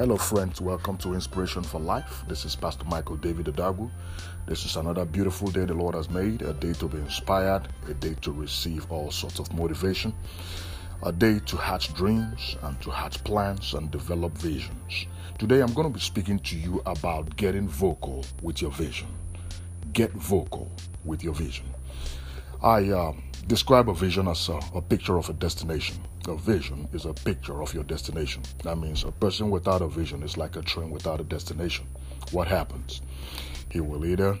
Hello, friends. Welcome to Inspiration for Life. This is Pastor Michael David Adagwu. This is another beautiful day the Lord has made, a day to be inspired, a day to receive all sorts of motivation, a day to hatch dreams and to hatch plans and develop visions. Today, I'm going to be speaking to you about getting vocal with your vision. Get vocal with your vision. I uh, describe a vision as a, a picture of a destination. A vision is a picture of your destination. That means a person without a vision is like a train without a destination. What happens? He will either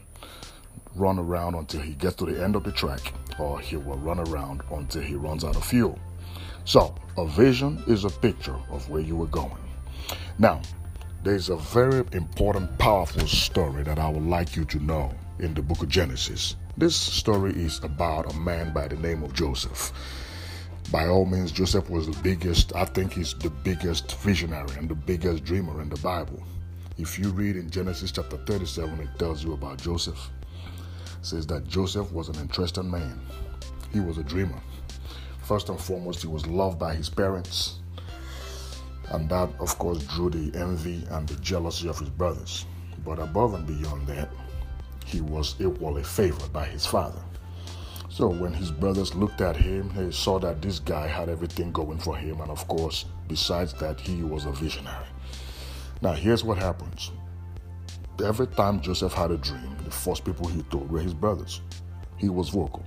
run around until he gets to the end of the track, or he will run around until he runs out of fuel. So, a vision is a picture of where you are going. Now, there's a very important, powerful story that I would like you to know in the book of Genesis. This story is about a man by the name of Joseph. By all means, Joseph was the biggest, I think he's the biggest visionary and the biggest dreamer in the Bible. If you read in Genesis chapter 37, it tells you about Joseph. It says that Joseph was an interesting man. He was a dreamer. First and foremost, he was loved by his parents. And that, of course, drew the envy and the jealousy of his brothers. But above and beyond that, he was equally favored by his father. So when his brothers looked at him, they saw that this guy had everything going for him, and of course, besides that, he was a visionary. Now, here's what happens. Every time Joseph had a dream, the first people he told were his brothers. He was vocal.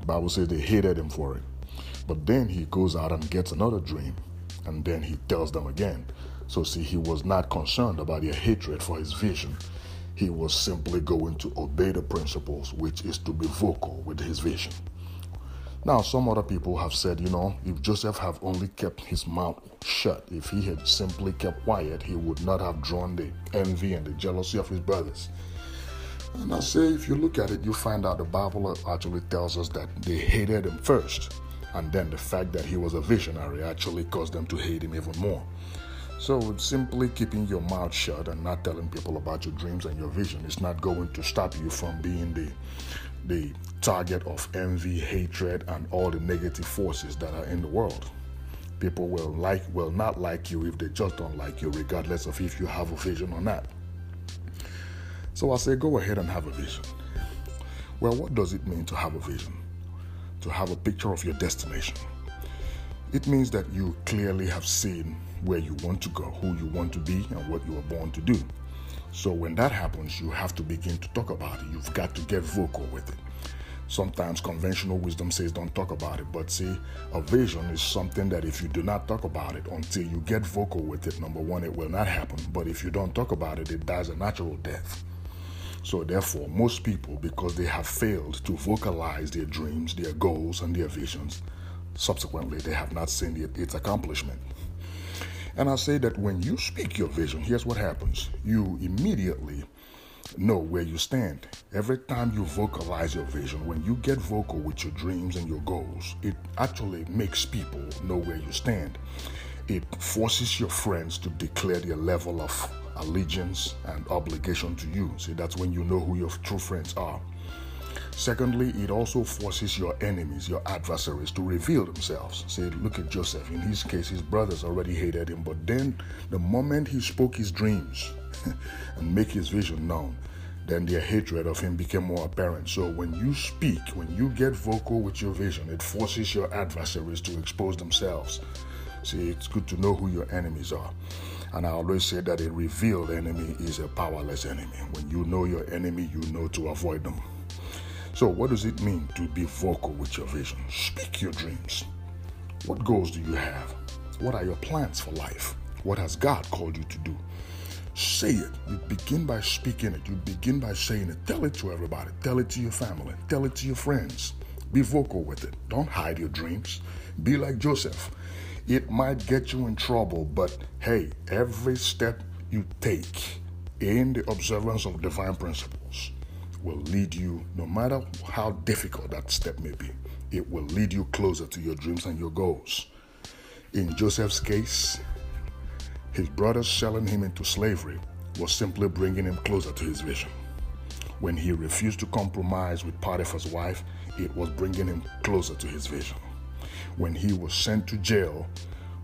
The Bible says they hated him for it. But then he goes out and gets another dream, and then he tells them again. So, see, he was not concerned about their hatred for his vision he was simply going to obey the principles, which is to be vocal with his vision. Now, some other people have said, you know, if Joseph have only kept his mouth shut, if he had simply kept quiet, he would not have drawn the envy and the jealousy of his brothers. And I say, if you look at it, you find out the Bible actually tells us that they hated him first, and then the fact that he was a visionary actually caused them to hate him even more. So, simply keeping your mouth shut and not telling people about your dreams and your vision is not going to stop you from being the the target of envy, hatred, and all the negative forces that are in the world. People will like will not like you if they just don't like you, regardless of if you have a vision or not. So I say go ahead and have a vision. Well, what does it mean to have a vision? To have a picture of your destination. It means that you clearly have seen where you want to go, who you want to be, and what you were born to do. So when that happens, you have to begin to talk about it. You've got to get vocal with it. Sometimes conventional wisdom says don't talk about it, but see, a vision is something that if you do not talk about it until you get vocal with it, number one, it will not happen. But if you don't talk about it, it dies a natural death. So, therefore, most people, because they have failed to vocalize their dreams, their goals, and their visions, subsequently, they have not seen its accomplishment. And I say that when you speak your vision, here's what happens you immediately know where you stand. Every time you vocalize your vision, when you get vocal with your dreams and your goals, it actually makes people know where you stand. It forces your friends to declare their level of allegiance and obligation to you. See, that's when you know who your true friends are. Secondly, it also forces your enemies, your adversaries, to reveal themselves. Say, look at Joseph. In his case, his brothers already hated him, but then the moment he spoke his dreams and make his vision known, then their hatred of him became more apparent. So when you speak, when you get vocal with your vision, it forces your adversaries to expose themselves. See, it's good to know who your enemies are. And I always say that a revealed enemy is a powerless enemy. When you know your enemy, you know to avoid them. So, what does it mean to be vocal with your vision? Speak your dreams. What goals do you have? What are your plans for life? What has God called you to do? Say it. You begin by speaking it. You begin by saying it. Tell it to everybody. Tell it to your family. Tell it to your friends. Be vocal with it. Don't hide your dreams. Be like Joseph. It might get you in trouble, but hey, every step you take in the observance of divine principles will lead you, no matter how difficult that step may be, it will lead you closer to your dreams and your goals. In Joseph's case, his brothers selling him into slavery was simply bringing him closer to his vision. When he refused to compromise with Potiphar's wife, it was bringing him closer to his vision. When he was sent to jail,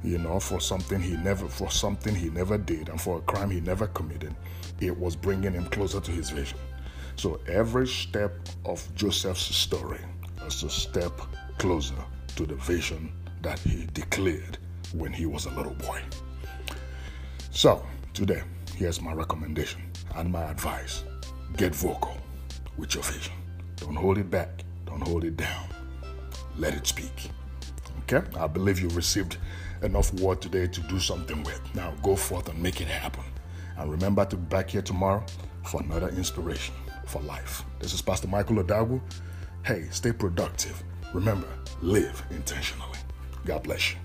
you know, for something he never for something he never did and for a crime he never committed, it was bringing him closer to his vision. So every step of Joseph's story is a step closer to the vision that he declared when he was a little boy. So, today, here's my recommendation and my advice get vocal with your vision. Don't hold it back, don't hold it down. Let it speak. Okay? I believe you received enough word today to do something with. Now go forth and make it happen. And remember to be back here tomorrow for another inspiration for life. This is Pastor Michael Odagwu. Hey, stay productive. Remember, live intentionally. God bless you.